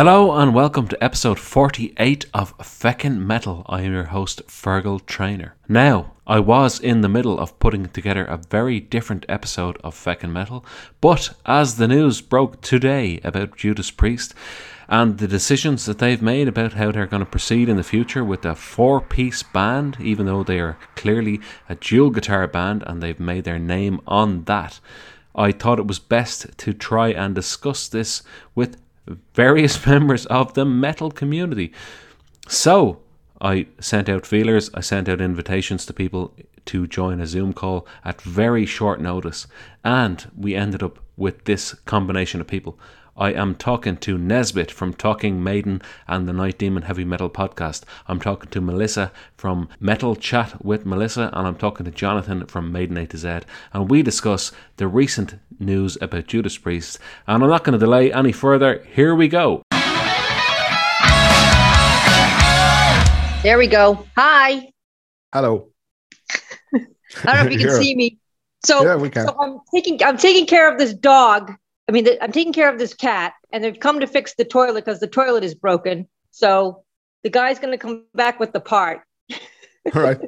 Hello and welcome to episode 48 of Feckin' Metal. I am your host, Fergal Trainer. Now, I was in the middle of putting together a very different episode of Feckin' Metal, but as the news broke today about Judas Priest and the decisions that they've made about how they're going to proceed in the future with a four piece band, even though they are clearly a dual guitar band and they've made their name on that. I thought it was best to try and discuss this with various members of the metal community. So I sent out feelers, I sent out invitations to people to join a Zoom call at very short notice, and we ended up with this combination of people. I am talking to Nesbit from Talking Maiden and the Night Demon Heavy Metal podcast. I'm talking to Melissa from Metal Chat with Melissa, and I'm talking to Jonathan from Maiden A to Z. And we discuss the recent news about Judas Priest. And I'm not going to delay any further. Here we go. There we go. Hi. Hello. I don't know if you can Yeah. see me. So, Yeah, we can. so I'm taking I'm taking care of this dog. I mean, I'm taking care of this cat, and they've come to fix the toilet because the toilet is broken. So the guy's going to come back with the part. All right.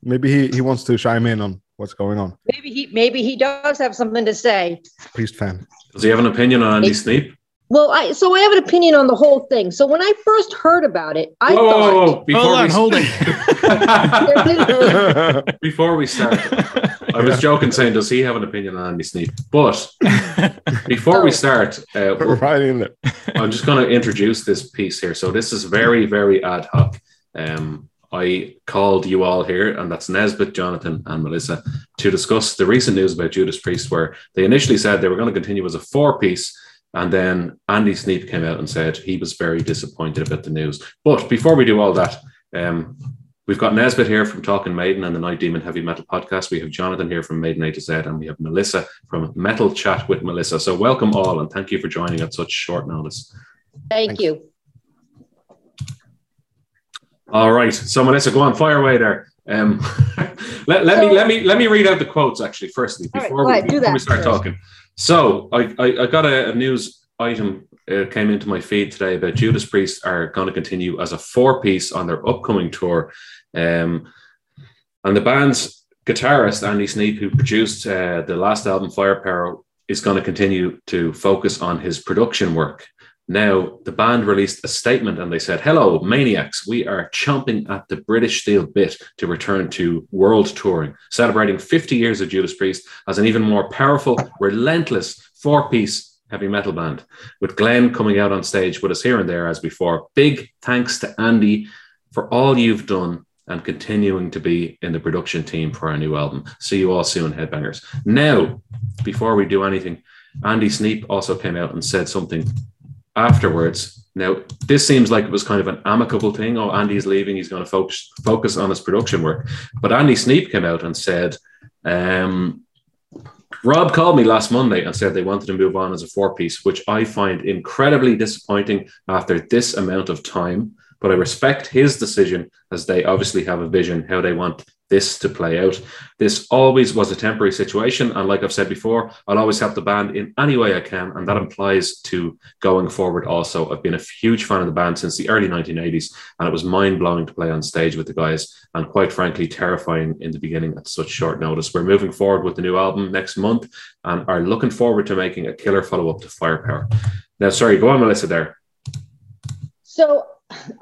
Maybe he, he wants to chime in on what's going on. Maybe he maybe he does have something to say. Priest fan. Does he have an opinion on Andy Hey. Sneap? Well, I so I have an opinion on the whole thing. So when I first heard about it, I Whoa, whoa, thought whoa, whoa. Before Hold on, we holding. Before we start, I was joking saying, does he have an opinion on Andy Sneap? But before we Oh. start, uh, right in there. I'm just going to introduce this piece here. So this is very, very ad hoc. Um, I called you all here, and that's Nesbit, Jonathan, and Melissa, to discuss the recent news about Judas Priest, where they initially said they were going to continue as a four-piece, and then Andy Sneap came out and said he was very disappointed about the news. But before we do all that, um, we've got Nesbit here from Talking Maiden and the Night Demon Heavy Metal Podcast. We have Jonathan here from Maiden A to Z, and we have Melissa from Metal Chat with Melissa. So welcome all, and thank you for joining at such short notice. thank Thanks. you. All right, so Melissa, go on, fire away there. Um, let, let me let me let me read out the quotes actually. Firstly, before, go we, ahead, before we start first. talking. So I, I, I got a, a news item uh, came into my feed today that Judas Priest are going to continue as a four piece on their upcoming tour, um, and the band's guitarist Andy Sneap, who produced uh, the last album Firepower, is going to continue to focus on his production work. Now, the band released a statement and they said, Hello, maniacs. We are chomping at the British steel bit to return to world touring, celebrating 50 years of Judas Priest as an even more powerful, relentless four piece heavy metal band, with Glenn coming out on stage with us here and there as before. Big thanks to Andy for all you've done and continuing to be in the production team for our new album. See you all soon, Headbangers. Now, before we do anything, Andy Sneap also came out and said something afterwards. Now, this seems like it was kind of an amicable thing. Oh, Andy's leaving; he's going to focus focus on his production work. But Andy Sneap came out and said, um, "Rob called me last Monday and said they wanted to move on as a four piece, which I find incredibly disappointing after this amount of time. But I respect his decision as they obviously have a vision how they want." This to play out. This always was a temporary situation. And like I've said before, I'll always help the band in any way I can. And that applies to going forward also. I've been a huge fan of the band since the early 1980s, and it was mind blowing to play on stage with the guys, and quite frankly, terrifying in the beginning at such short notice. We're moving forward with the new album next month and are looking forward to making a killer follow up to Firepower. Now, sorry, go on, Melissa, there. So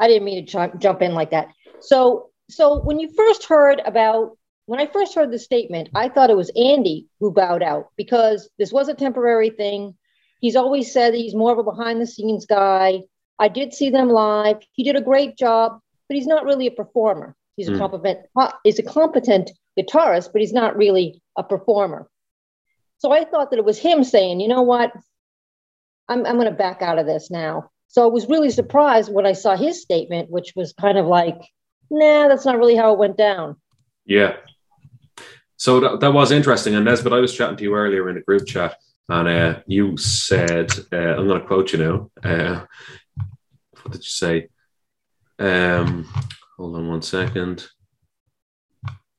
I didn't mean to jump, jump in like that. So so when you first heard about when I first heard the statement, I thought it was Andy who bowed out because this was a temporary thing. He's always said that he's more of a behind the scenes guy. I did see them live. He did a great job, but he's not really a performer. He's a Hmm. competent he's a competent guitarist, but he's not really a performer. So I thought that it was him saying, you know what, I'm, I'm going to back out of this now. So I was really surprised when I saw his statement, which was kind of like, nah, that's not really how it went down. Yeah. So that, that was interesting. And Nesbit, I was chatting to you earlier in a group chat, and uh, you said, uh, I'm going to quote you now. Uh, what did you say? Um, hold on one second.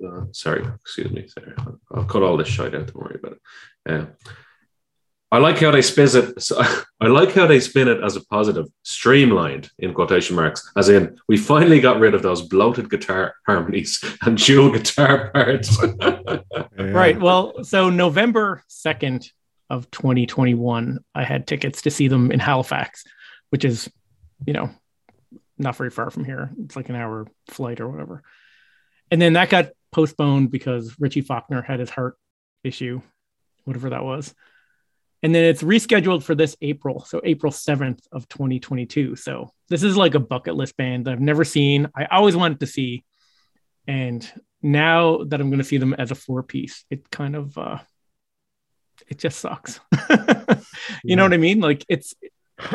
Uh, sorry, excuse me. Sorry. I'll cut all this shit out. Don't worry about it. I like how they spin it. So, I like how they spin it as a positive, streamlined in quotation marks, as in we finally got rid of those bloated guitar harmonies and dual guitar parts. Yeah. Right. Well, so November 2nd of 2021, I had tickets to see them in Halifax, which is, you know, not very far from here. It's like an hour flight or whatever. And then that got postponed because Richie Faulkner had his heart issue, whatever that was. And then it's rescheduled for this April, so April 7th of 2022. So this is like a bucket list band that I've never seen. I always wanted to see. And now that I'm going to see them as a four piece, it kind of uh it just sucks. you know what I mean? Like it's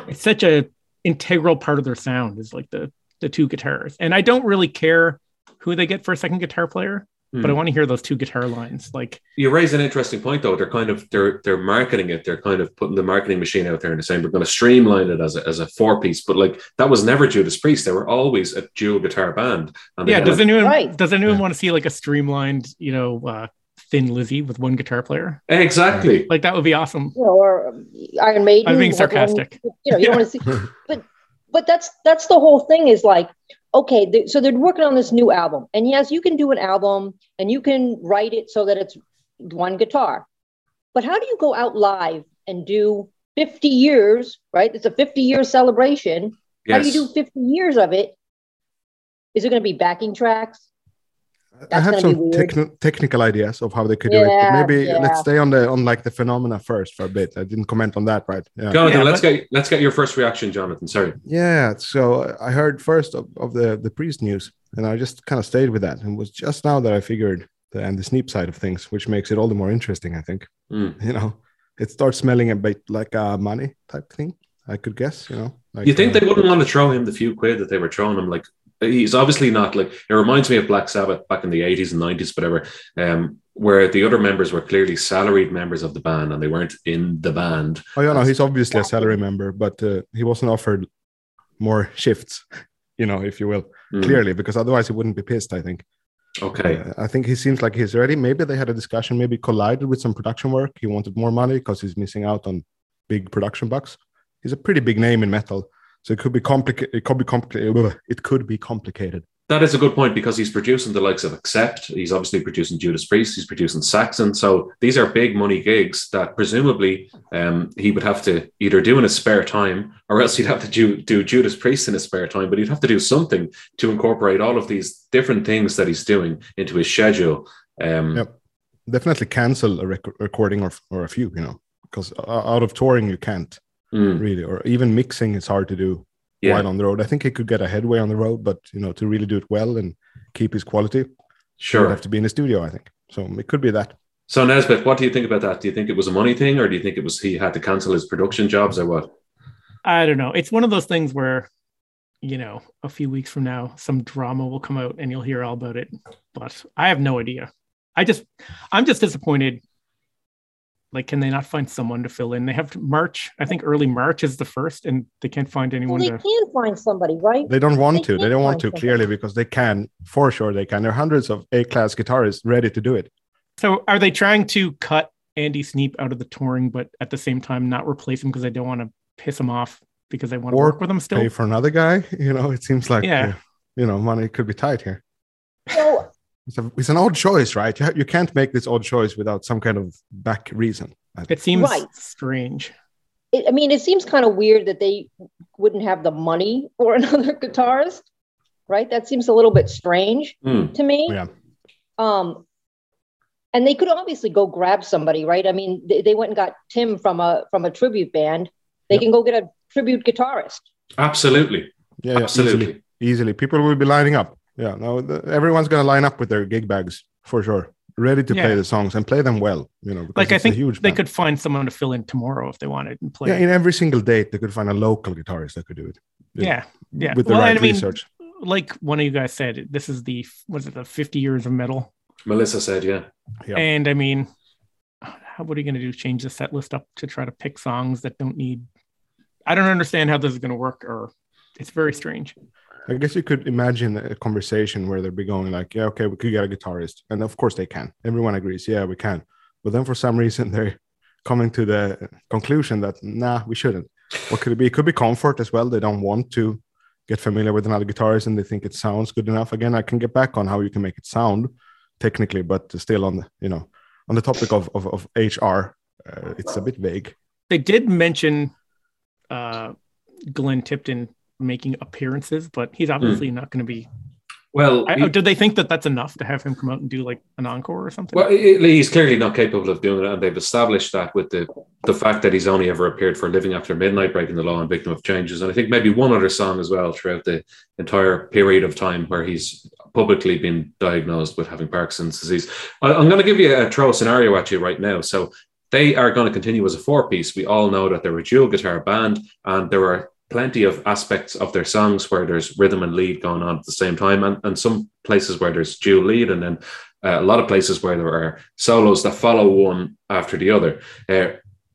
it's such a integral part of their sound is like the the two guitars. And I don't really care who they get for a second guitar player, but I want to hear those two guitar lines. Like you raise an interesting point, though. They're kind of they're they're marketing it. They're kind of putting the marketing machine out there and saying we're going to streamline it as a, as a four piece. But like that was never Judas Priest. They were always a dual guitar band. And yeah, does anyone Right. does anyone Yeah. want to see like a streamlined, you know, uh thin Lizzy with one guitar player? exactly. Like that would be awesome. you know, or um, Iron Maiden. I'm being has one- sarcastic. You know, you don't want to see, but but that's that's the whole thing. Is like, okay, they, so they're working on this new album, and yes, you can do an album and you can write it so that it's one guitar, but how do you go out live and do 50 years? Right, it's a 50 year celebration. How do you do 50 years of it? Is it going to be backing tracks? I That's have some be weird. techni- technical ideas of how they could do it. But maybe yeah. let's stay on the on like the phenomena first for a bit. I didn't comment on that, right? Yeah. Jonathan, Yeah, let's but- get let's get your first reaction, Jonathan. Sorry. Yeah, so I heard first of, of the the priest news, and I just kind of stayed with that. And it was just now that I figured the and the Sneap side of things, which makes it all the more interesting. I think Mm. you know, it starts smelling a bit like a money type thing. I could guess, you know. Like, You think uh, they wouldn't want to throw him the few quid that they were throwing him? Like he's obviously not like it reminds me of Black Sabbath back in the eighties and nineties, whatever, um, where the other members were clearly salaried members of the band and they weren't in the band. Oh yeah, no, he's obviously a salary member, but uh, he wasn't offered more shifts, you know, if you will, Mm. clearly, because otherwise he wouldn't be pissed. I think. Okay. Uh, I think he seems like he's ready. Maybe they had a discussion, maybe collided with some production work. He wanted more money because he's missing out on big production bucks. He's a pretty big name in metal, so it could be complicated. It could be complicated. It could be complicated. That is a good point because he's producing the likes of Accept. He's obviously producing Judas Priest. He's producing Saxon. So these are big money gigs that presumably um, he would have to either do in his spare time or else he'd have to do, do Judas Priest in his spare time. But he'd have to do something to incorporate all of these different things that he's doing into his schedule. Um, Yep. Definitely cancel a rec- recording or or a few, you know, because out of touring you can't mm, really, or even mixing is hard to do yeah. while on the road. I think he could get a headway on the road, but you know, to really do it well and keep his quality, he would Sure. have to be in the studio. I think so. It could be that. So Nesbitt, what do you think about that? Do you think it was a money thing, or do you think it was he had to cancel his production jobs, or what? I don't know. It's one of those things where, you know, a few weeks from now, some drama will come out and you'll hear all about it. But I have no idea. I just, I'm just disappointed. Like, can they not find someone to fill in? They have to March. I think early March is the first, and they can't find Well, anyone they to. can find somebody, right? They don't want They to. They don't want to somebody. clearly because they can, for sure. They can. There are hundreds of A-class guitarists ready to do it. So, are they trying to cut Andy Sneap out of the touring, but at the same time not replace him because they don't want to piss him off because they want to work with him still? Pay for another guy. You know, it seems like Yeah. you know, money could be tight here. So It's, a, it's an odd choice, right? You, ha- you can't make this odd choice without some kind of back reason. It seems Right. strange. it, I mean, it seems kind of weird that they wouldn't have the money for another guitarist, right? That seems a little bit strange Hmm. to me. Yeah. Um, and they could obviously go grab somebody, right? I mean, they, they went and got Tim from a from a tribute band. They Yep. can go get a tribute guitarist. Absolutely, Yeah, yeah, absolutely. easily, easily. People will be lining up. Yeah, no, the, everyone's gonna line up with their gig bags for sure, ready to play the songs and play them well. You know, because Like I it's a think huge they band. could find someone to fill in tomorrow if they wanted and play. Yeah, in every single date, they could find a local guitarist that could do it. yeah, yeah. with the Well, right I mean, research. like one of you guys said, this is the was it the 50 years of metal? Melissa said, yeah. Yeah. And I mean, how what are you going to do? Change the set list up to try to pick songs that don't need? I don't understand how this is going to work, or it's very strange. I guess you could imagine a conversation where they'd be going like, "Yeah, okay, we could get a guitarist," and of course they can. Everyone agrees, "Yeah, we can." But then for some reason they're coming to the conclusion that nah, we shouldn't. What could it be? It could be comfort as well. They don't want to get familiar with another guitarist and they think it sounds good enough. Again, I can get back on how you can make it sound technically, but still on the you know on the topic of of, of HR, uh, it's a bit vague. They did mention uh, Glenn Tipton making appearances, but he's obviously mm. not going to be well, I, he, did they think that that's enough to have him come out and do like an encore or something? Well, he's clearly not capable of doing it, and they've established that with the the fact that he's only ever appeared for "Living After Midnight," breaking the law, and "Victim of Changes," and I think maybe one other song as well throughout the entire period of time where he's publicly been diagnosed with having Parkinson's disease. I, I'm going to give you a throw scenario at you right now. So they are going to continue as a four piece. We all know that they're a dual guitar band, and there are plenty of aspects of their songs where there's rhythm and lead going on at the same time, and, and some places where there's dual lead, and then uh, a lot of places where there are solos that follow one after the other. Uh,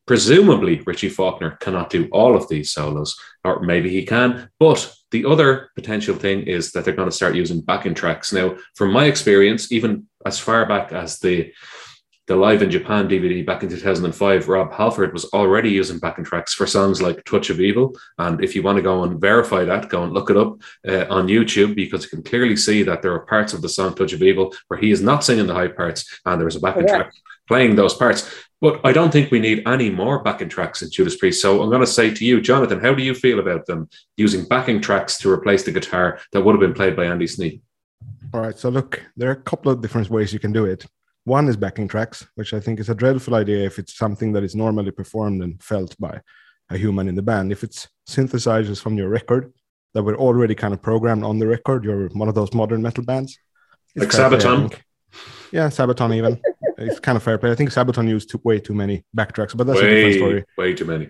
presumably, Richie Faulkner cannot do all of these solos, or maybe he can. But the other potential thing is that they're going to start using backing tracks. Now, from my experience, even as far back as the the Live in Japan DVD back in 2005, Rob Halford was already using backing tracks for songs like Touch of Evil. And if you want to go and verify that, go and look it up uh, on YouTube because you can clearly see that there are parts of the song Touch of Evil where he is not singing the high parts and there is a backing track playing those parts. But I don't think we need any more backing tracks in Judas Priest. So I'm going to say to you, Jonathan, how do you feel about them using backing tracks to replace the guitar that would have been played by Andy Sneap? All right. So look, there are a couple of different ways you can do it. One is backing tracks, which I think is a dreadful idea if it's something that is normally performed and felt by a human in the band. If it's synthesizers from your record that were already kind of programmed on the record, you're one of those modern metal bands. Like Sabaton. yeah, Sabaton even. it's kind of fair play. I think Sabaton used too, way too many backtracks, but that's way, a different story. Way too many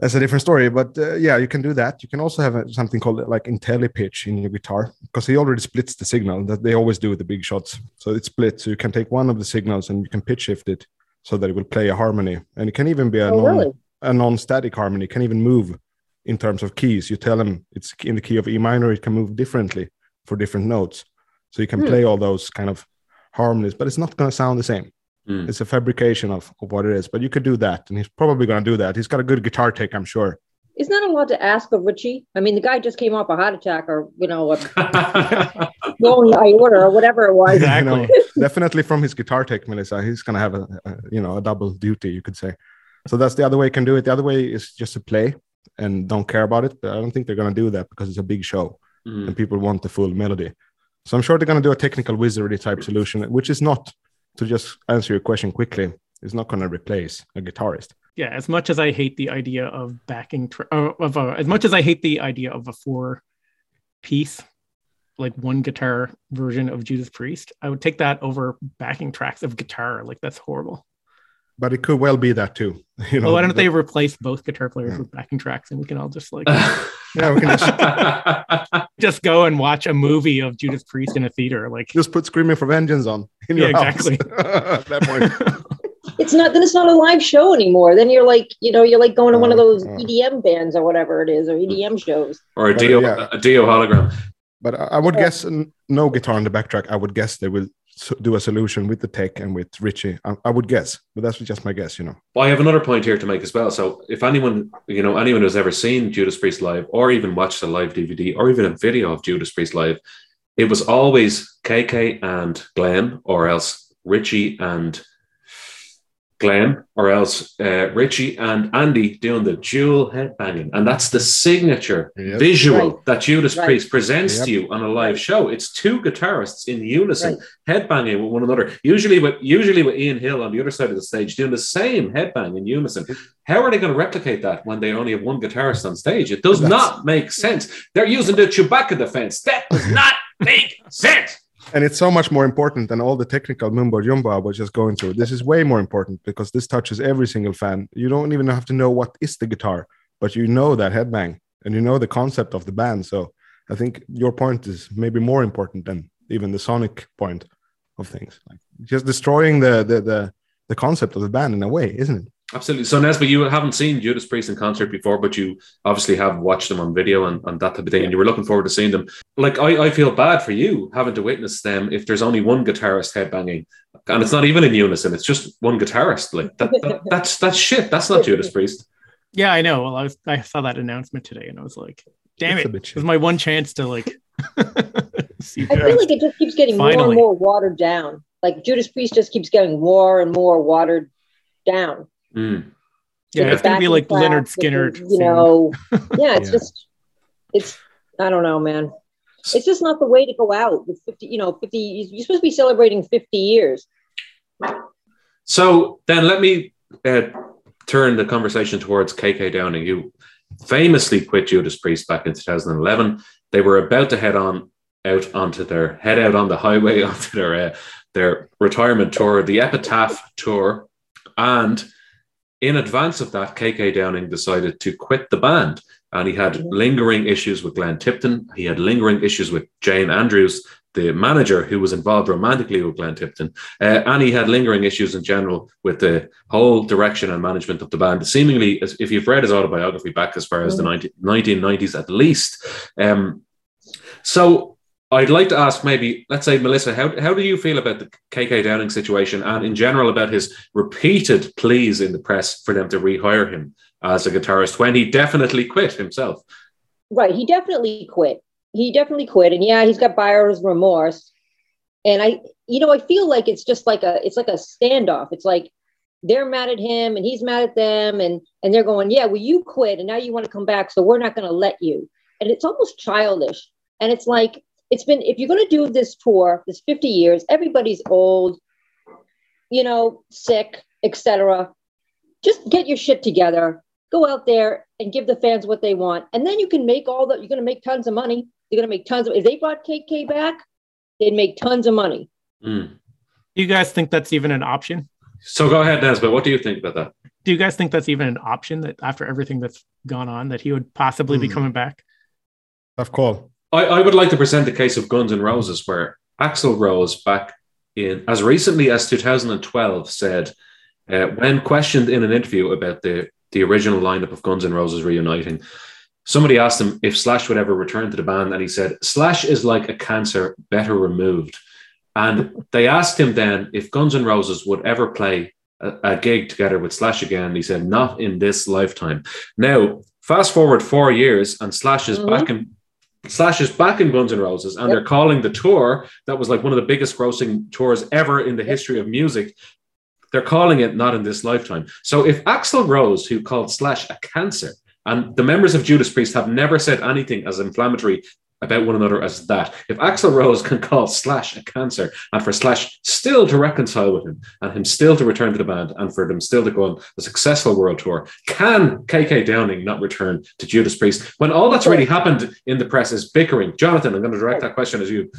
that's a different story. But uh, yeah, you can do that. You can also have a, something called like IntelliPitch in your guitar because he already splits the signal that they always do with the big shots. So it splits. So you can take one of the signals and you can pitch shift it so that it will play a harmony. And it can even be a oh, non really? a non-static harmony. It can even move in terms of keys. You tell them it's in the key of E minor. It can move differently for different notes. So you can hmm. play all those kind of harmonies, but it's not going to sound the same. Mm. It's a fabrication of, of what it is, but you could do that, and he's probably going to do that. He's got a good guitar take, I'm sure. Isn't that a lot to ask of Richie? I mean, the guy just came off a heart attack, or you know, a blown aorta, or whatever it was. Exactly. you know, definitely from his guitar take, Melissa, he's going to have a, a, you know a double duty, you could say. So that's the other way you can do it. The other way is just to play and don't care about it. But I don't think they're going to do that because it's a big show mm. and people want the full melody. So I'm sure they're going to do a technical wizardry type solution, which is not to just answer your question quickly, is not going to replace a guitarist. Yeah, as much as I hate the idea of backing tra- uh, of a, as much as I hate the idea of a four piece like one guitar version of Judas Priest, I would take that over backing tracks of guitar. Like that's horrible. But it could well be that too. You know, well, why don't they replace both guitar players yeah. with backing tracks and we can all just like yeah, we can just just go and watch a movie of Judas Priest in a theater. Like just put Screaming for Vengeance on. yeah, exactly. that point. It's not then it's not a live show anymore. Then you're like, you know, you're like going to one of uh, those uh, EDM bands or whatever it is, or EDM shows. Or a Dio, yeah. a Dio hologram. But I would yeah. guess no guitar on the backtrack. I would guess they will do a solution with the tech and with Richie. I, I, would guess, but that's just my guess, you know. Well, I have another point here to make as well. So, if anyone, you know, anyone who's ever seen Judas Priest live, or even watched a live DVD, or even a video of Judas Priest live, it was always KK and Glenn, or else Richie and Glenn or else uh, Richie and Andy doing the dual headbanging. And that's the signature yep. visual right. that Judas right. Priest presents yep. to you on a live show. It's two guitarists in unison right. headbanging with one another. Usually with usually with Ian Hill on the other side of the stage doing the same headbang in unison. How are they going to replicate that when they only have one guitarist on stage? It does that's... not make sense. They're using the Chewbacca defense. That does not make sense and it's so much more important than all the technical mumbo jumbo I was just going through. This is way more important because this touches every single fan. You don't even have to know what is the guitar, but you know that headbang and you know the concept of the band. So I think your point is maybe more important than even the sonic point of things. Like just destroying the the the, the concept of the band in a way, isn't it? Absolutely. So, Nesbitt, you haven't seen Judas Priest in concert before, but you obviously have watched them on video and, and that type of thing, and you were looking forward to seeing them. Like, I, I feel bad for you having to witness them if there's only one guitarist headbanging, and it's not even in unison; it's just one guitarist. Like that, that that's that's shit. That's not Judas Priest. Yeah, I know. Well, I was I saw that announcement today, and I was like, "Damn It's a it! bit This shit. is my one chance to like." see I feel like it just keeps getting more and more watered down. Like Judas Priest just keeps getting more and more watered down. Mm. yeah, it's gonna be like track Lynyrd Skynyrd. the- You know, yeah, it's Yeah. just, it's, I don't know, man. It's just not the way to go out with 50, you know, 50, you're supposed to be celebrating 50 years. So then let me uh, turn the conversation towards KK Downing, who famously quit Judas Priest back in 2011. They were about to head on out onto their head out on the highway onto their uh, their retirement tour, the Epitaph tour, and in advance of that, KK Downing decided to quit the band, and he had lingering issues with Glenn Tipton. He had lingering issues with Jane Andrews, the manager who was involved romantically with Glenn Tipton, uh, and he had lingering issues in general with the whole direction and management of the band. Seemingly, as- if you've read his autobiography back as far as the 19, 1990s at least. Um, so I'd like to ask maybe, let's say, Melissa, how, how do you feel about the KK Downing situation and in general about his repeated pleas in the press for them to rehire him as a guitarist when he definitely quit himself? Right. He definitely quit. He definitely quit. And yeah, he's got buyer's remorse. And I, you know, I feel like it's just like a, it's like a standoff. It's like they're mad at him and he's mad at them. And, and they're going, yeah, well, you quit and now you want to come back. So we're not going to let you. And it's almost childish. And it's like, it's been, if you're going to do this tour, this 50 years, everybody's old, you know, sick, etc. Just get your shit together go out there and give the fans what they want. And then you can make all the, you're going to make tons of money. You're going to make tons of, if they brought KK back, they'd make tons of money. Mm. Do you guys think that's even an option? So go ahead, Nesbitt. What do you think about that? Do you guys think that's even an option that after everything that's gone on, that he would possibly be Hmm. coming back? Tough call. I, I would like to present the case of Guns N' Roses, where Axl Rose, back in as recently as 2012, said uh, when questioned in an interview about the the original lineup of Guns N' Roses reuniting, somebody asked him if Slash would ever return to the band, and he said, "Slash is like a cancer, better removed." And they asked him then if Guns N' Roses would ever play a, a gig together with Slash again. And he said, "Not in this lifetime." Now, fast forward four years, and Slash is Mhm. back in Slash is back in Guns N' Roses, and Yep. they're calling the tour that was like one of the biggest grossing tours ever in the history of music. They're calling it not in this lifetime. So if Axl Rose, who called Slash a cancer, and the members of Judas Priest have never said anything as inflammatory about one another as that, if Axl Rose can call Slash a cancer, and for Slash still to reconcile with him, and him still to return to the band, and for them still to go on a successful world tour, can KK Downing not return to Judas Priest when all that's really happened in the press is bickering? Jonathan, I'm going to direct that question at you.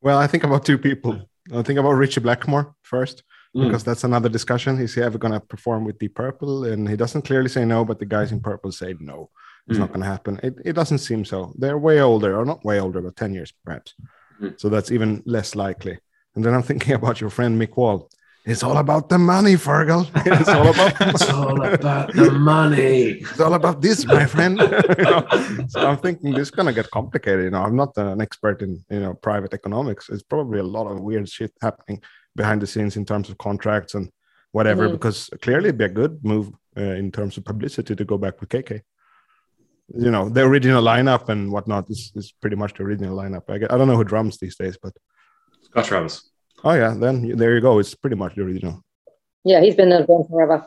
Well, I think about two people. I think about Ritchie Blackmore first, Mm. because that's another discussion. Is he ever going to perform with Deep Purple? And he doesn't clearly say no, but the guys in Purple say no. It's Mm. not going to happen. It, it doesn't seem so. They're way older, or not way older, but 10 years perhaps. Mm. So that's even less likely. And then I'm thinking about your friend Mick Wall. It's all about the money, Fergal. it's all about the It's money. all about the money. It's all about this, my friend. You know? So I'm thinking this is gonna get complicated. You know, I'm not an expert in you know private economics. It's probably a lot of weird shit happening behind the scenes in terms of contracts and whatever. Mhm. Because clearly, it'd be a good move uh, in terms of publicity to go back with KK. You know, the original lineup and whatnot is, is pretty much the original lineup. I, get, I don't know who drums these days, but Scott Travis. oh yeah, then there you go. It's pretty much the original. Yeah, he's been there forever.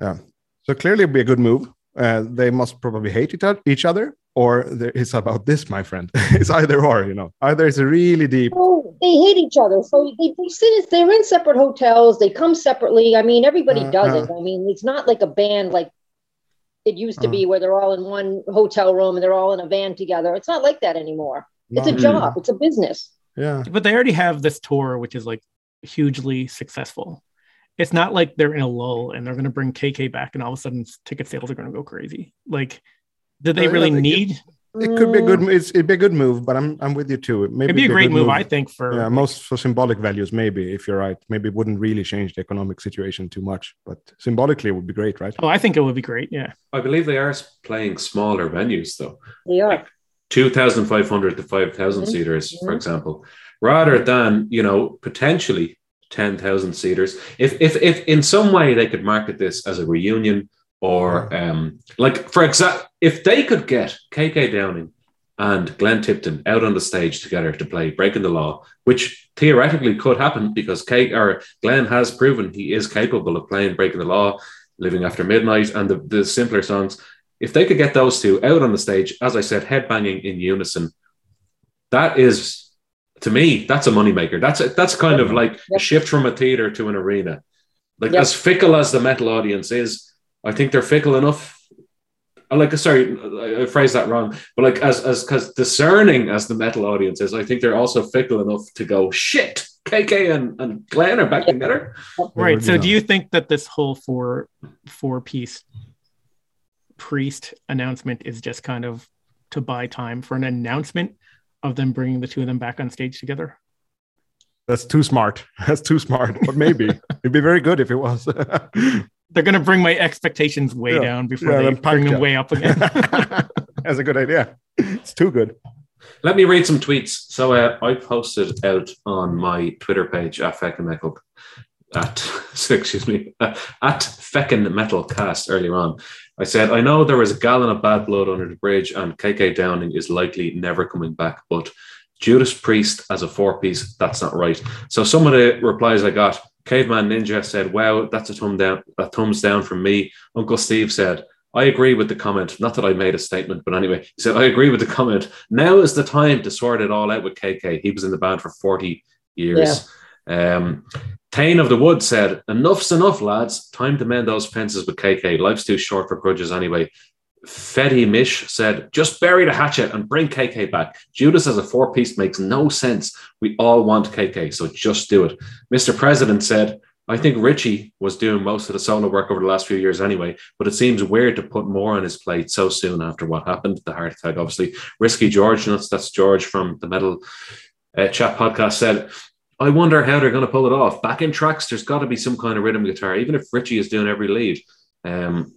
Yeah, so clearly, it'd be a good move. Uh, they must probably hate each other, or there- it's about this, my friend. it's either or, you know. Either it's a really deep. Oh, they hate each other. So they, they sit, they're in separate hotels. They come separately. I mean, everybody Uh, does uh. it. I mean, it's not like a band like it used to be where they're all in one hotel room and they're all in a van together. It's not like that anymore. It's a not- job. It's a business. Yeah. But they already have this tour, which is like hugely successful. It's not like they're in a lull and they're going to bring KK back and all of a sudden ticket sales are going to go crazy. Like, did they yeah, really they need It could be a good. It's, it'd be a good move, but I'm I'm with you too. Maybe it'd be a great move, move, I think. For yeah, most for symbolic values, maybe if you're right, maybe it wouldn't really change the economic situation too much, but symbolically it would be great, right? Oh, I think it would be great. Yeah, I believe they are playing smaller venues though. They are two thousand five hundred to five thousand mm-hmm. seaters, mm-hmm. for example, rather than you know potentially ten thousand seaters. If if if in some way they could market this as a reunion or um, like for example, if they could get KK Downing and Glenn Tipton out on the stage together to play Breaking the Law, which theoretically could happen because K or Glenn has proven he is capable of playing Breaking the Law, Living After Midnight, and the, the simpler songs. If they could get those two out on the stage, as I said, headbanging in unison, that is to me, that's a moneymaker. That's a, that's kind of like yep. a shift from a theater to an arena. Like yep. as fickle as the metal audience is, I think they're fickle enough. Like, sorry, I phrased that wrong. But like, as as because discerning as the metal audience is, I think they're also fickle enough to go shit. KK and, and Glenn are back together. Right. So, do you think that this whole four four piece priest announcement is just kind of to buy time for an announcement of them bringing the two of them back on stage together? That's too smart. That's too smart. But maybe it'd be very good if it was. they're going to bring my expectations way yeah. down before yeah, they bring them way up again. That's a good idea. It's too good. Let me read some tweets. So uh, I posted out on my Twitter page at Feckin Metal at excuse me at Feckin Metal Cast earlier on. I said I know there was a gallon of bad blood under the bridge, and KK Downing is likely never coming back, but. Judas Priest as a four piece, that's not right. So some of the replies I got Caveman Ninja said, Wow, that's a thumb down, a thumbs down from me. Uncle Steve said, I agree with the comment. Not that I made a statement, but anyway, he said, I agree with the comment. Now is the time to sort it all out with KK. He was in the band for 40 years. Yeah. Um, Tane of the Wood said, Enough's enough, lads. Time to mend those fences with KK. Life's too short for grudges anyway. Fetty Mish said, just bury the hatchet and bring KK back. Judas as a four piece makes no sense. We all want KK, so just do it. Mr. President said, I think Richie was doing most of the solo work over the last few years anyway, but it seems weird to put more on his plate so soon after what happened, the heart attack, obviously. Risky George, that's, that's George from the Metal uh, Chat podcast, said, I wonder how they're going to pull it off. Backing tracks, there's got to be some kind of rhythm guitar, even if Richie is doing every lead. Um,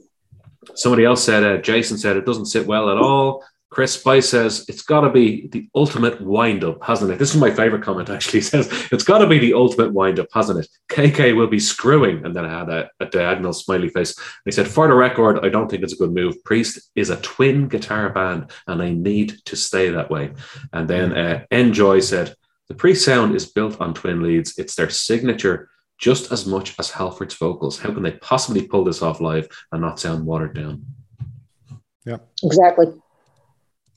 Somebody else said, uh, Jason said it doesn't sit well at all. Chris Spice says it's got to be the ultimate wind up, hasn't it? This is my favorite comment actually. He says it's got to be the ultimate wind up, hasn't it? KK will be screwing. And then I had a, a, diagonal smiley face. he said, for the record, I don't think it's a good move. Priest is a twin guitar band and they need to stay that way. And then uh, Enjoy said, the Priest sound is built on twin leads. It's their signature just as much as Halford's vocals. How can they possibly pull this off live and not sound watered down? Yeah. Exactly.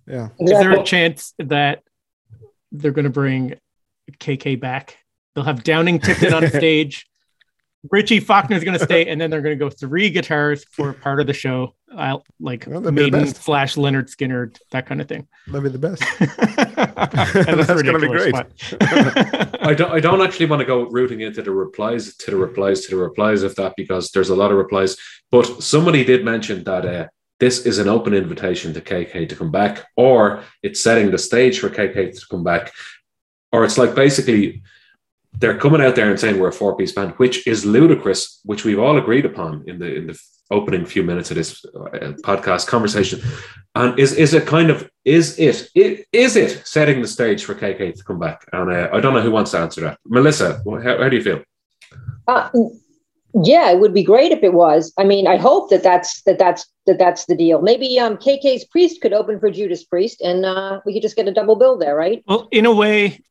Yeah. Exactly. Is there a chance that they're going to bring KK back? They'll have Downing Tipton on stage. Richie Faulkner is going to stay, and then they're going to go three guitars for part of the show, I'll, like well, Maiden slash Lynyrd Skynyrd, that kind of thing. That'd be the best. that's, that's going to be great. I don't. I don't actually want to go rooting into the replies to the replies to the replies of that because there's a lot of replies. But somebody did mention that uh, this is an open invitation to KK to come back, or it's setting the stage for KK to come back, or it's like basically they're coming out there and saying we're a four piece band, which is ludicrous, which we've all agreed upon in the in the opening few minutes of this uh, podcast conversation. And is is it kind of is it, it is it setting the stage for KK to come back? And uh, I don't know who wants to answer that. Melissa, how, how do you feel? Uh, yeah, it would be great if it was. I mean, I hope that that's that that's that that's the deal. Maybe um, KK's Priest could open for Judas Priest, and uh, we could just get a double bill there, right? Well, in a way,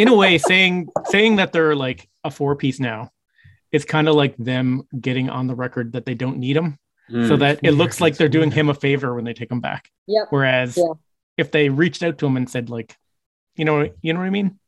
in a way, saying saying that they're like a four piece now, it's kind of like them getting on the record that they don't need him, mm. so that it looks like they're doing him a favor when they take him back. Yeah. Whereas yeah. if they reached out to him and said like, you know, you know what I mean?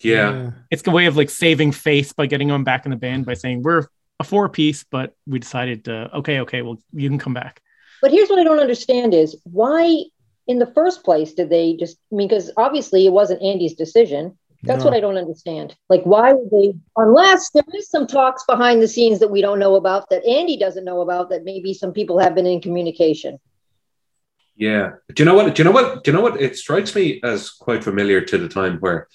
Yeah. It's a way of like saving face by getting him back in the band by saying we're a four piece, but we decided to okay, okay, well you can come back. But here's what I don't understand is why in the first place did they just I mean because obviously it wasn't Andy's decision that's no. what I don't understand. Like, why would they, unless there is some talks behind the scenes that we don't know about, that Andy doesn't know about, that maybe some people have been in communication. Yeah. Do you know what? Do you know what? Do you know what? It strikes me as quite familiar to the time where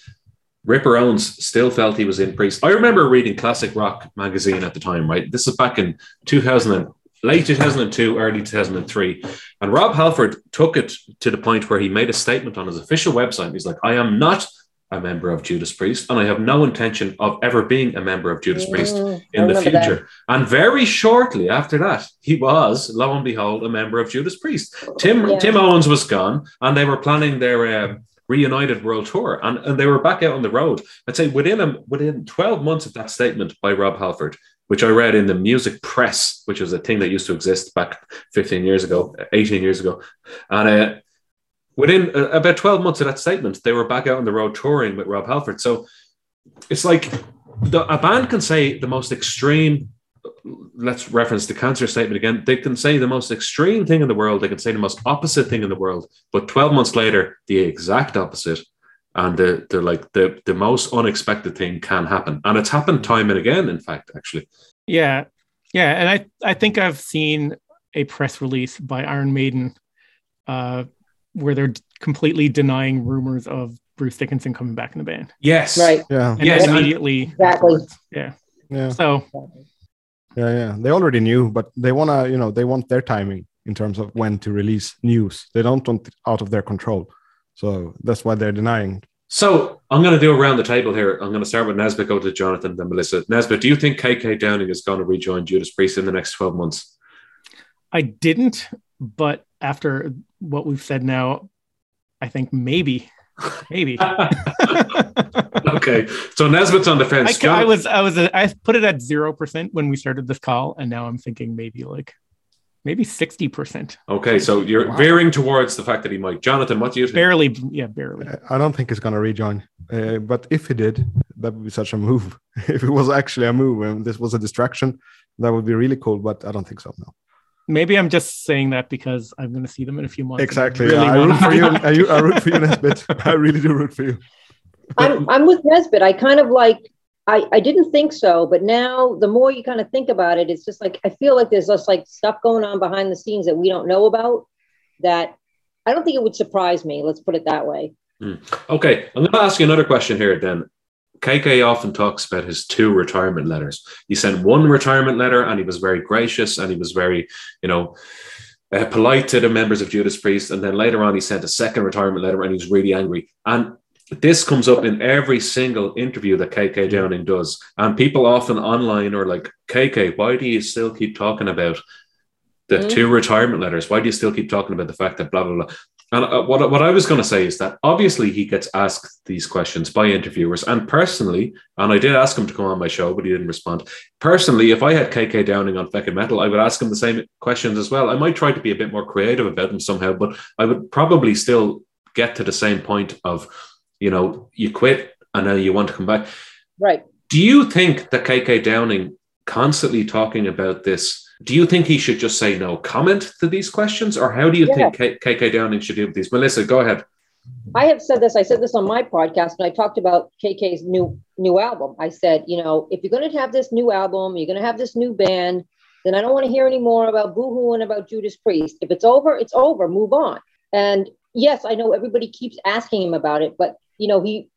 Ripper Owens still felt he was in Priest. I remember reading Classic Rock magazine at the time, right? This is back in 2000, late 2002, early 2003. And Rob Halford took it to the point where he made a statement on his official website. He's like, I am not a member of Judas Priest, and I have no intention of ever being a member of Judas Priest Mm, in the future. that. And very shortly after that, he was, lo and behold, a member of Judas Priest. Tim Yeah. Tim Owens was gone, and they were planning their um, reunited world tour, and, and they were back out on the road. I'd say within a, within twelve months of that statement by Rob Halford, which I read in the Music Press, which was a thing that used to exist back fifteen years ago, eighteen years ago, and. Uh, Within uh, about 12 months of that statement, they were back out on the road touring with Rob Halford. So it's like the, a band can say the most extreme let's reference the cancer statement again they can say the most extreme thing in the world they can say the most opposite thing in the world but 12 months later the exact opposite and the, the like the, the most unexpected thing can happen. And it's happened time and again in fact actually. Yeah, yeah, and I I think I've seen a press release by Iron Maiden, uh, where they're completely denying rumors of Bruce Dickinson coming back in the band, yes Right. Yeah, and Yes, immediately Exactly. afterwards. Yeah. yeah, So yeah, yeah. They already knew, but they wanna, you know, they want their timing in terms of when to release news. They don't want it out of their control, so that's why they're denying. so i'm going to do around the table here i'm going to start with nesbitt go to jonathan then melissa nesbitt do you think kk downing is going to rejoin judas priest in the next 12 months I didn't, but after what we've said now, I think maybe, maybe. okay so nesbitt's on the I, fence I was I was I put it at zero percent when we started this call, and now I'm thinking maybe like maybe sixty percent, okay so you're Wow. veering towards the fact that he might jonathan what do you think barely, yeah, barely. I don't think he's gonna rejoin, uh, but if he did, that would be such a move. if it was actually a move and this was a distraction, that would be really cool. But I don't think so. No. Maybe I'm just saying that because I'm going to see them in a few months. and I Exactly. really I root for you. I, you- I root for you, Nesbit. I really do root for you. I'm I'm with Nesbitt. I kind of like I, I didn't think so, but now the more you kind of think about it, it's just like I feel like there's just like stuff going on behind the scenes that we don't know about that I don't think it would surprise me. Let's put it that way. Hmm. Okay, I'm going to ask you another question here then. KK often talks about his two retirement letters. He sent one retirement letter and he was very gracious and he was very, you know, uh, polite to the members of Judas Priest. And then later on, he sent a second retirement letter and he was really angry. And this comes up in every single interview that KK Downing does. And people often online are like, KK, why do you still keep talking about the Mhm. two retirement letters? Why do you still keep talking about the fact that blah, blah, blah? And uh, what, what I was going to say is that obviously he gets asked these questions by interviewers. And personally, and I did ask him to come on my show, but he didn't respond. Personally, if I had KK Downing on Feckin' Metal, I would ask him the same questions as well. I might try to be a bit more creative about them somehow, but I would probably still get to the same point of, you know, you quit and now you want to come back. Right. Do you think that KK Downing constantly talking about this? Do you think he should just say no comment to these questions, or how do you Yeah. think K- KK Downing should deal with these? Melissa, go ahead. I have said this. I said this on my podcast, and I talked about KK's new new album. I said, you know, if you're going to have this new album, you're going to have this new band, then I don't want to hear any more about Boohoo and about Judas Priest. If it's over, it's over. Move on. And yes, I know everybody keeps asking him about it, but you know, he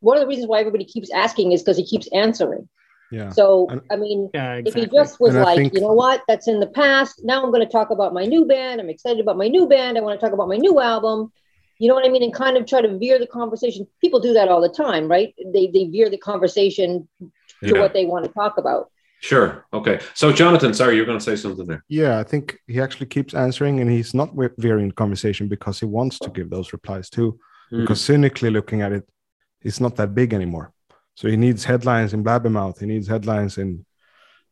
one of the reasons why everybody keeps asking is because he keeps answering. Yeah. So And- I mean, Yeah, if he just was And like, think- you know what, that's in the past. Now I'm going to talk about my new band. I'm excited about my new band. I want to talk about my new album. You know what I mean? And kind of try to veer the conversation. People do that all the time, right? They they veer the conversation to Yeah. what they want to talk about. Sure. Okay. So, Jonathan, sorry, you're going to say something there. Yeah, I think he actually keeps answering, and he's not veering the conversation because he wants to give those replies too. Mm. Because cynically looking at it, it's not that big anymore. So he needs headlines in Blabbermouth, he needs headlines in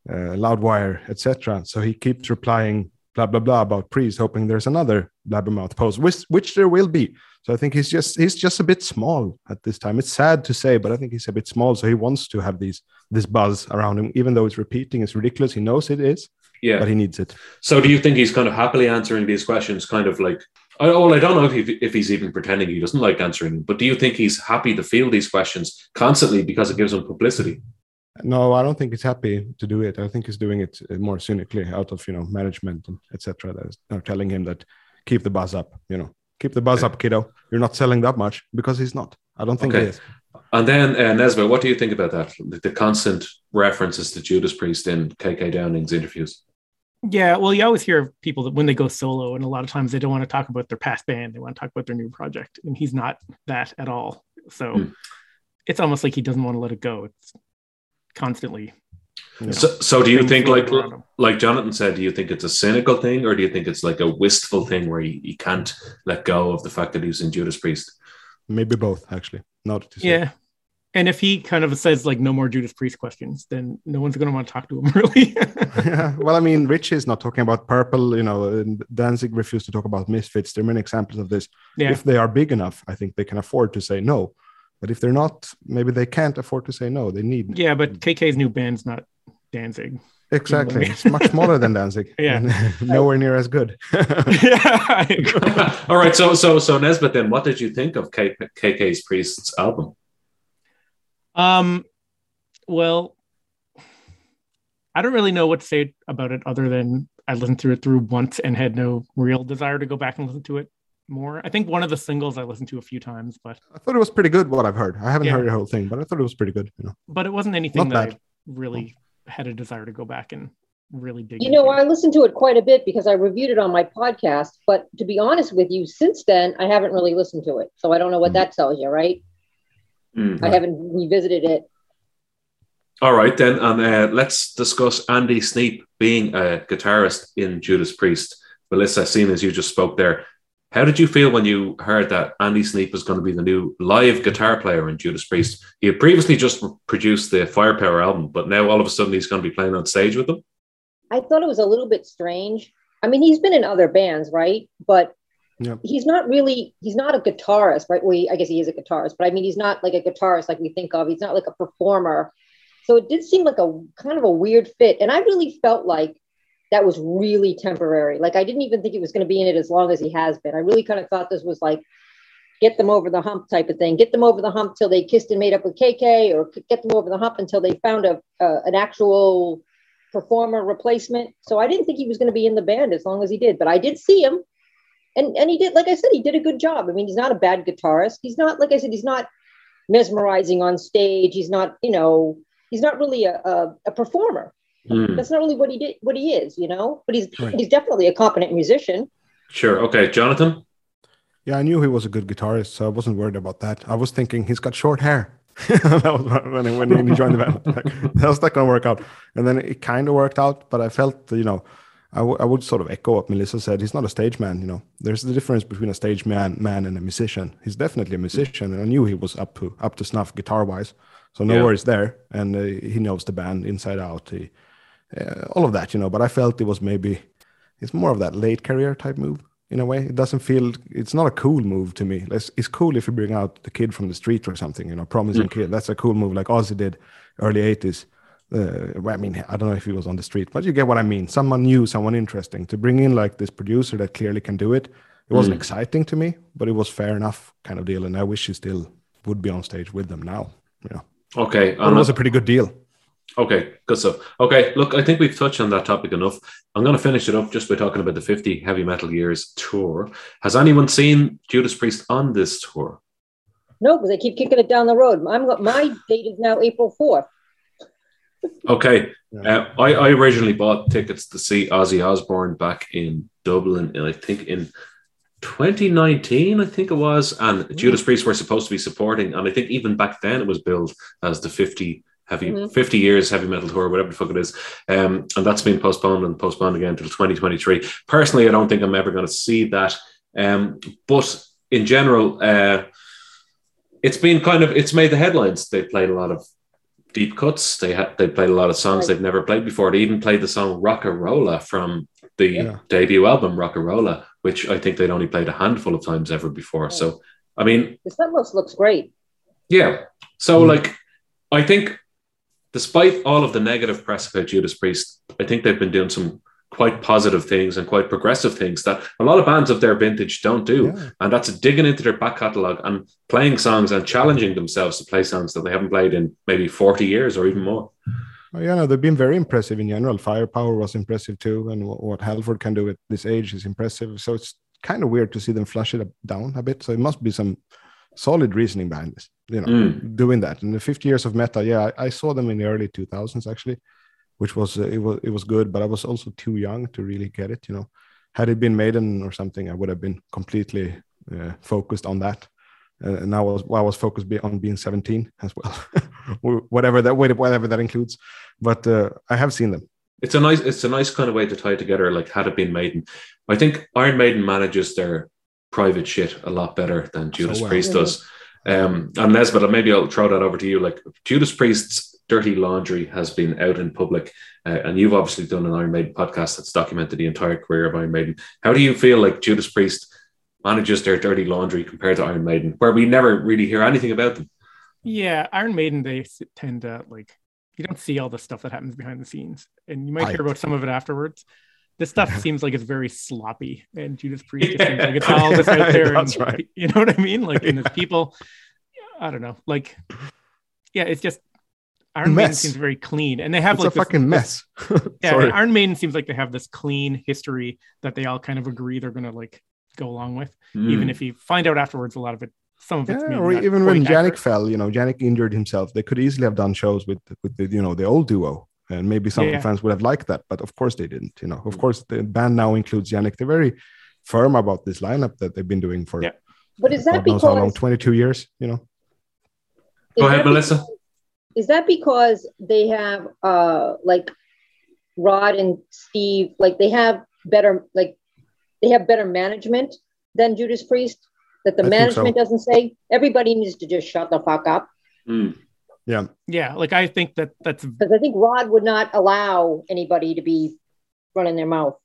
uh, Loudwire, etc. So he keeps replying blah blah blah about Priest, hoping there's another Blabbermouth post, which which there will be. So I think he's just he's just a bit small at this time. It's sad to say, but I think he's a bit small. So he wants to have these this buzz around him, even though it's repeating. It's ridiculous. He knows it is, Yeah. but he needs it. So, do you think he's kind of happily answering these questions, kind of like? I, well, I don't know if, he, if he's even pretending he doesn't like answering but do you think he's happy to field these questions constantly because it gives him publicity? No, I don't think he's happy to do it. I think he's doing it uh, more cynically out of you know management and etc. That are telling him that keep the buzz up. You know, keep the buzz up, kiddo. You're not selling that much because he's not. I don't think Okay. he is. And then uh, Nesbitt, what do you think about that? The, the constant references to Judas Priest in KK Downing's interviews. Yeah, well, you always hear of people that when they go solo, and a lot of times they don't want to talk about their past band; they want to talk about their new project, and he's not that at all. So Hmm. it's almost like he doesn't want to let it go. It's constantly. you know, So, so do you think, like like Jonathan said, do you think it's a cynical thing, or do you think it's like a wistful thing where he, he can't let go of the fact that he was in Judas Priest? Maybe both, actually. Now that say. Yeah, and if he kind of says like no more Judas Priest questions, then no one's going to want to talk to him really. yeah. Well, I mean, Rich is not talking about purple. You know, and Danzig refused to talk about misfits. There are many examples of this. yeah, If they are big enough, I think they can afford to say no. But if they're not, maybe they can't afford to say no. They need yeah, but KK's new band's not Danzig. exactly. It's much smaller than Danzig. Yeah. nowhere near as good. yeah, All right, so so so Nesbitt, then what did you think of K, KK's Priest's album? Um, well, I don't really know what to say about it other than I listened to it through once and had no real desire to go back and listen to it more. I think one of the singles I listened to a few times, but I thought it was pretty good. What I've heard, I haven't Yeah. heard the whole thing, but I thought it was pretty good. You know, but it wasn't anything Not that bad. I really had a desire to go back and really dig. You know, into. I listened to it quite a bit because I reviewed it on my podcast. But to be honest with you, since then, I haven't really listened to it. So I don't know what Mm. that tells you, right? Mm. I haven't revisited it. All right, then, and uh, let's discuss Andy Sneap being a guitarist in Judas Priest. Melissa, seeing as you just spoke there, how did you feel when you heard that Andy Sneap was going to be the new live guitar player in Judas Priest? He had previously just produced the Firepower album, but now all of a sudden he's going to be playing on stage with them. I thought it was a little bit strange. I mean, he's been in other bands, right? But Yeah. he's not really, he's not a guitarist, right? Well, he, I guess he is a guitarist, but I mean, he's not like a guitarist like we think of. He's not like a performer. So it did seem like a kind of a weird fit. And I really felt like that was really temporary. Like I didn't even think he was going to be in it as long as he has been. I really kind of thought this was like get them over the hump type of thing. Get them over the hump till they kissed and made up with KK, or get them over the hump until they found a an actual performer replacement. So I didn't think he was going to be in the band as long as he did, but I did see him. And and he did, like I said, he did a good job. I mean, he's not a bad guitarist. He's not, like I said, he's not mesmerizing on stage. He's not, you know, he's not really a, a, a performer. Hmm, That's not really what he did, what he is, you know. But he's Right. he's definitely a competent musician. Sure. Okay, Jonathan. yeah, I knew he was a good guitarist, so I wasn't worried about that. I was thinking he's got short hair. that was when, he- when he joined the band. Like, How's that going to work out? And then it kind of worked out, but I felt, you know, I, w- I would sort of echo what Melissa said. He's not a stage man, you know. There's the difference between a stage man, man and a musician. He's definitely a musician, and I knew he was up to up to snuff guitar wise. So no Yeah. worries there, and uh, he knows the band inside out. He, uh, all of that, you know. But I felt it was maybe it's more of that late career type move in a way. It doesn't feel it's not a cool move to me. It's, it's cool if you bring out the kid from the street or something, you know, promising kid. That's a cool move, like Ozzy did early '80s. Uh, I mean, I don't know if he was on the street, but you get what I mean. Someone new, someone interesting to bring in like this producer that clearly can do it. It wasn't Mm. exciting to me, but it was fair enough kind of deal. And I wish he still would be on stage with them now. You know, Okay. but it was a pretty good deal. Okay, good stuff. Okay, look, I think we've touched on that topic enough. I'm going to finish it up just by talking about the 50 Heavy Metal Years tour. Has anyone seen Judas Priest on this tour? No, because they keep kicking it down the road. I'm my date is now April fourth. Okay, uh, I, I originally bought tickets to see Ozzy Osbourne back in Dublin, and I think in 2019, I think it was, and Judas Priest were supposed to be supporting, and I think even back then it was billed as the 50 heavy Mhm. 50 years heavy metal tour, whatever the fuck it is, um, and that's been postponed and postponed again until 2023. Personally, I don't think I'm ever going to see that, um, but in general, uh, it's been kind of it's made the headlines. They played a lot of deep cuts. They had they played a lot of songs Right. they've never played before. They even played the song Rocka Rolla from the Yeah. debut album Rocka Rolla, which I think they'd only played a handful of times ever before. So I mean, The set list looks great. yeah. So Mm. like I think despite all of the negative press about Judas Priest, I think they've been doing some quite positive things and quite progressive things that a lot of bands of their vintage don't do. Yeah. And that's digging into their back catalogue and playing songs and challenging themselves to play songs that they haven't played in maybe 40 years or even more. Oh, yeah, no, they've been very impressive in general. Firepower was impressive too, and what, what Halford can do at this age is impressive. So it's kind of weird to see them flush it down a bit. So it must be some solid reasoning behind this, you know, Mm. doing that. And the 50 years of metal, yeah, I, I saw them in the early 2000s actually, which was uh, it was it was good, but I was also too young to really get it. You know, had it been Maiden or something, I would have been completely uh, focused on that. Uh, and I was well, I was focused on being 17 as well, whatever that whatever that includes. But uh, I have seen them. It's a nice it's a nice kind of way to tie it together. Like had it been Maiden, I think Iron Maiden manages their private shit a lot better than Judas well. Priest does. Um, and Nesbitt, maybe I'll throw that over to you. Like Judas Priest's dirty laundry has been out in public, uh, and you've obviously done an Iron Maiden podcast that's documented the entire career of Iron Maiden. How do you feel like Judas Priest manages their dirty laundry compared to Iron Maiden, where we never really hear anything about them? Yeah, Iron Maiden, they tend to like you don't see all the stuff that happens behind the scenes, and you might Right. hear about some of it afterwards. This stuff seems like it's very sloppy, and Judas Priest just seems like it's all just out there. That's and, right. You know what I mean? Like, and there's people. I don't know. Like, yeah, it's just Iron Maiden seems very clean, and they have It's like a this- fucking this- mess. Yeah, Iron Maiden seems like they have this clean history that they all kind of agree they're gonna like go along with, even Mm. if you find out afterwards a lot of it, some of it's Yeah, or even when quite Janick fell, you know, Janick injured himself. They could easily have done shows with with the you know the old duo, and maybe some Yeah. fans would have liked that. But of course they didn't. You know, of course the band now includes Janick. They're very firm about this lineup that they've been doing for Yeah. But is that God knows how long, because twenty two years. You know, Go ahead, Melissa. because- Is that because they have uh like Rod and Steve, like they have better like they have better management than Judas Priest? That the I think so. management doesn't say everybody needs to just shut the fuck up. Mm. yeah, Yeah, like I think that that's Because I think Rod would not allow anybody to be running their mouth.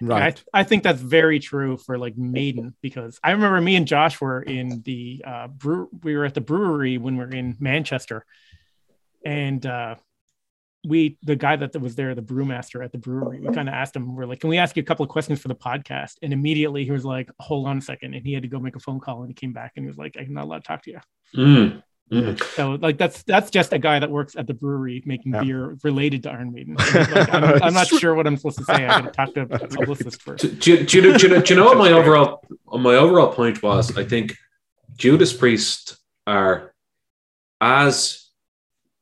right. I, I think that's very true for like Maiden because I remember me and Josh were in the uh, brew. We were at the brewery when we were in Manchester, and uh, we the guy that was there, the brewmaster at the brewery, we kind of asked him, we're like, "Can we ask you a couple of questions for the podcast?" And immediately he was like, "Hold on a second. and he had to go make a phone call, and he came back and he was like, "I'm not allowed to talk to you." Mm. Mm. So like that's that's just a guy that works at the brewery making Yeah. beer related to Iron Maiden. Like, I'm, I'm not sure what I'm supposed to say. I got to talk to a publicist first. Do, do, do, you know- do, you know- do you know what my overall my overall point was? I think Judas Priest are as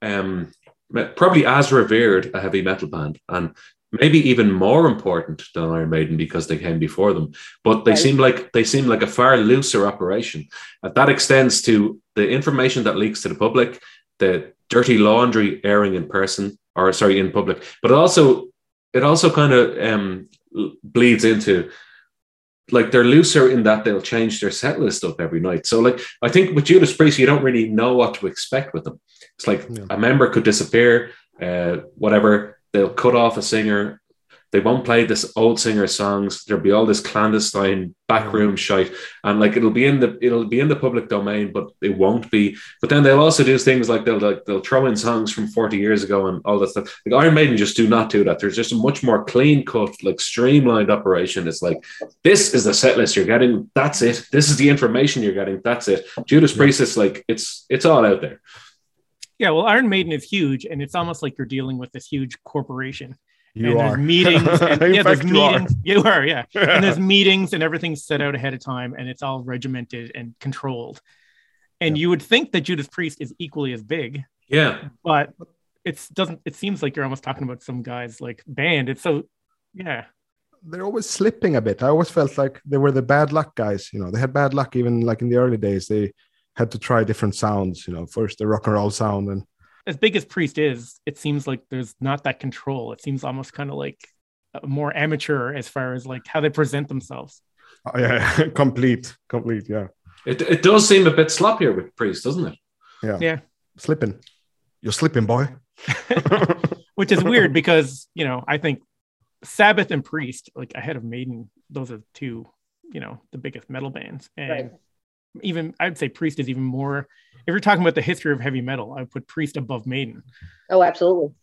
um probably as revered a heavy metal band and maybe even more important than Iron Maiden because they came before them. But they Right. seem like they seem like a far looser operation. Uh, that extends to the information that leaks to the public, the dirty laundry airing in person or sorry in public, but it also it also kind of um, bleeds into like they're looser in that they'll change their set list up every night. So like I think with Judas Priest, you don't really know what to expect with them. It's like Yeah. a member could disappear, uh, whatever. They'll cut off a singer. They won't play this old singer songs. There'll be all this clandestine backroom mm. shite, and like it'll be in the it'll be in the public domain, but it won't be. But then they'll also do things like they'll like they'll throw in songs from forty years ago and all that stuff. Like Iron Maiden just do not do that. There's just a much more clean cut, like streamlined operation. It's like this is the set list you're getting. That's it. This is the information you're getting. That's it. Judas. Priest is like it's it's all out there. Yeah, well, Iron Maiden is huge, and it's almost like you're dealing with this huge corporation. You and are there's meetings. And, yeah, there's you are. meetings. You are, yeah. And there's meetings, and everything's set out ahead of time, and it's all regimented and controlled. And Yeah. you would think that Judas Priest is equally as big, Yeah. but it's doesn't. It seems like you're almost talking about some guys like band. It's so, yeah, they're always slipping a bit. I always felt like they were the bad luck guys. You know, they had bad luck even like in the early days. They had to try different sounds. You know, first the rock and roll sound, and as big as Priest is, it seems like there's not that control. It seems almost kind of like uh, more amateur as far as like how they present themselves. oh, yeah, complete, complete. Yeah, It, it does seem a bit sloppier with Priest, doesn't it? yeah, Yeah. Slipping, you're slipping, boy. which is weird because you know I think Sabbath and Priest, like ahead of Maiden, those are two, you know, the biggest metal bands, and Right. Even I'd say Priest is even more. If you're talking about the history of heavy metal, I would put Priest above Maiden. Oh, absolutely.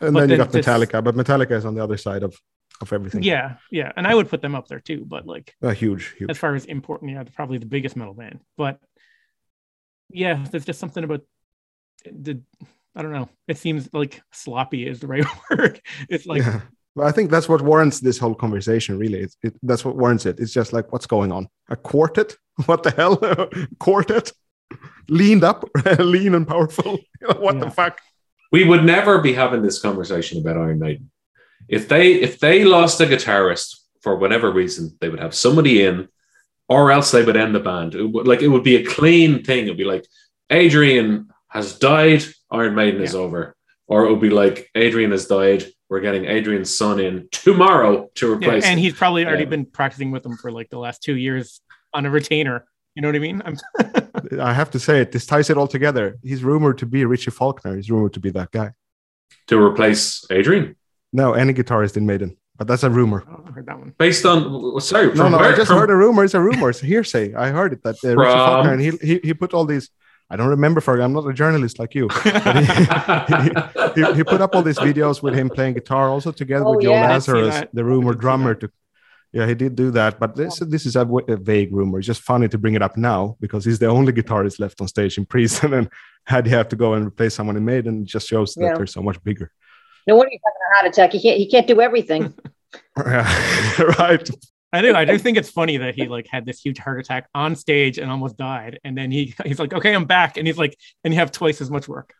And But then you then got this- Metallica, but Metallica is on the other side of of everything. Yeah, yeah, and I would put them up there too. But like Uh, huge, huge. as far as important, yeah, they're probably the biggest metal band. But yeah, there's just something about the. I don't know. It seems like sloppy is the right word. It's like yeah. But I think that's what warrants this whole conversation. Really, it, it, that's what warrants it. It's just like, what's going on? A quartet? What the hell? quartet? Leaned up, lean and powerful. what yeah. the fuck? We would never be having this conversation about Iron Maiden if they if they lost a guitarist for whatever reason. They would have somebody in, or else they would end the band. It would, like it would be a clean thing. It'd be like Adrian has died. Iron Maiden yeah. is over. Or it would be like Adrian has died we're getting Adrian's son in tomorrow to replace. Yeah, and he's probably already been practicing with them for like the last two years on a retainer. You know what I mean? i have to say it. This ties it all together. He's rumored to be Richie Faulkner. He's rumored to be that guy to replace Adrian. No, any guitarist in Maiden, but that's a rumor. Oh, I heard that one. Based on sorry, no, no, where? I just from... heard a rumor. It's a rumor. It's a hearsay. I heard it that uh, Richie Faulkner and he, he he put all these I don't remember for I'm not a journalist like you. he, he, he, put up all these videos with him playing guitar, also together oh, with Joe yeah, Lazarus, the rumor drummer. To yeah, he did do that, but this this is a, a, vague rumor. It's just funny to bring it up now because he's the only guitarist left on stage in Prison, and had he have to go and replace someone in Maiden, it just shows yeah. that they're so much bigger. No wonder he's having a heart attack. He can't he can't do everything. right. I do. I do think it's funny that he like had this huge heart attack on stage and almost died, and then he he's like, "Okay, I'm back," and he's like, and you have twice as much work.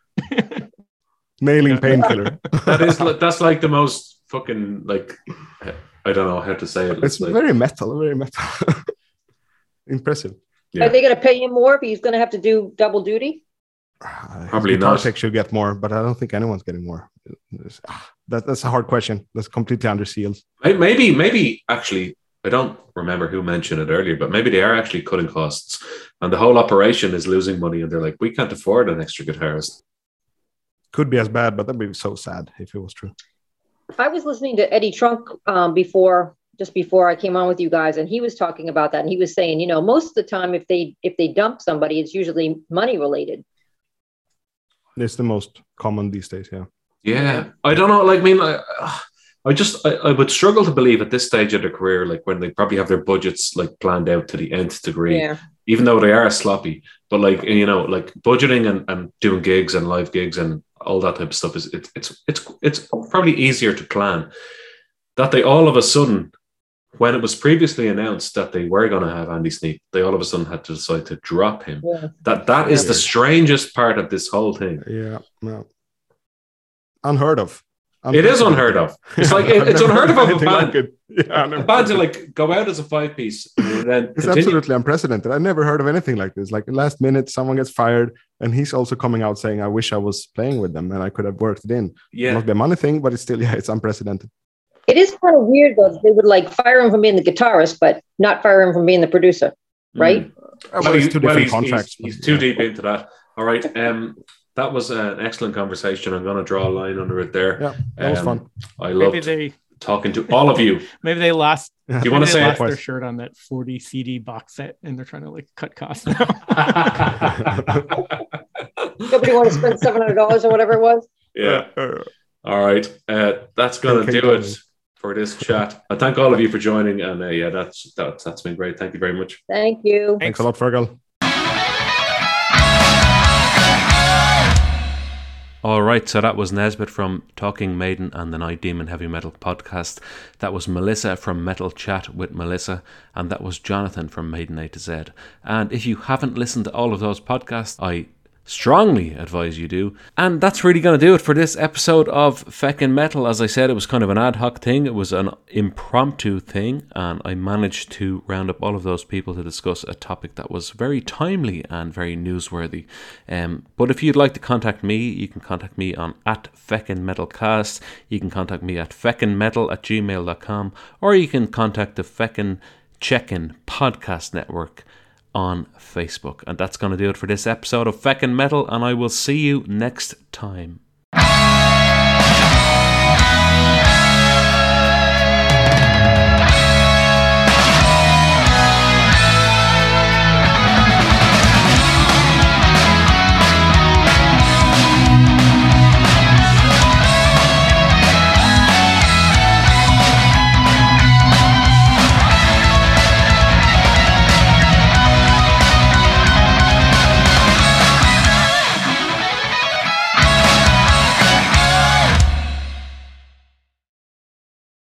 Nailing painkiller. that is that's like the most fucking like I don't know how to say it. It's, it's like, very metal, very metal. Impressive. Yeah. Are they going to pay him more if he's going to have to do double duty? Uh, Probably not. Tech should get more, but I don't think anyone's getting more. Ah, that, that's a hard question. That's completely under seals. Maybe, maybe actually I don't remember who mentioned it earlier, but maybe they are actually cutting costs and the whole operation is losing money and they're like, we can't afford an extra guitarist. Could be as bad, but that'd be so sad if it was true. I was listening to Eddie Trunk um, before, just before I came on with you guys, and he was talking about that. And he was saying, you know, most of the time, if they if they dump somebody, it's usually money related. It's the most common these days, yeah. Yeah, I don't know. Like, I mean, like, I just I, I, would struggle to believe at this stage of their career, like when they probably have their budgets like planned out to the nth degree, yeah. even though they are sloppy. But like you know, like budgeting and, and doing gigs and live gigs and all that type of stuff is it, it's it's it's probably easier to plan. That they all of a sudden, when it was previously announced that they were going to have Andy Sneap, they all of a sudden had to decide to drop him. Yeah. That that is the strangest part of this whole thing. Yeah, no. unheard of. I'm it is unheard of. It's like it, it's unheard of of a band. Like yeah, a band to like go out as a five piece and then it's continue. absolutely unprecedented. I never heard of anything like this. Like last minute, someone gets fired, and he's also coming out saying, "I wish I was playing with them and I could have worked it in." Yeah, not the money thing, but it's still yeah, it's unprecedented. It is kind of weird though. They would like fire him from being the guitarist, but not fire him from being the producer, right? Mm. Well, well, he's two different well, he's, contracts. He's, he's too deep into that. All right. Um, that was an excellent conversation. I'm going to draw a line under it there. Yeah, that um, was fun. I loved they, talking to all of you. Maybe they lost. Do you want to say lost their shirt on that 40 CD box set, and they're trying to like cut costs now. Nobody want to spend seven hundred dollars or whatever it was. Yeah. All right. Uh, that's going to do it for this chat. I thank all of you for joining, and uh, yeah, that's that's that's been great. Thank you very much. Thank you. Thanks a lot, Fergal. All right, so that was Nesbitt from Talking Maiden and the Night Demon Heavy Metal podcast. That was Melissa from Metal Chat with Melissa, and that was Jonathan from Maiden A to Z. And if you haven't listened to all of those podcasts, I strongly advise you do. And that's really going to do it for this episode of Feckin' Metal. As I said, it was kind of an ad hoc thing, it was an impromptu thing, and I managed to round up all of those people to discuss a topic that was very timely and very newsworthy. Um, but if you'd like to contact me, you can contact me on at Feckin' Metalcast. You can contact me at feckinmetal at gmail.com, or you can contact the Feckin' Check-In Podcast Network on Facebook. And that's going to do it for this episode of Feckin' Metal, and I will see you next time.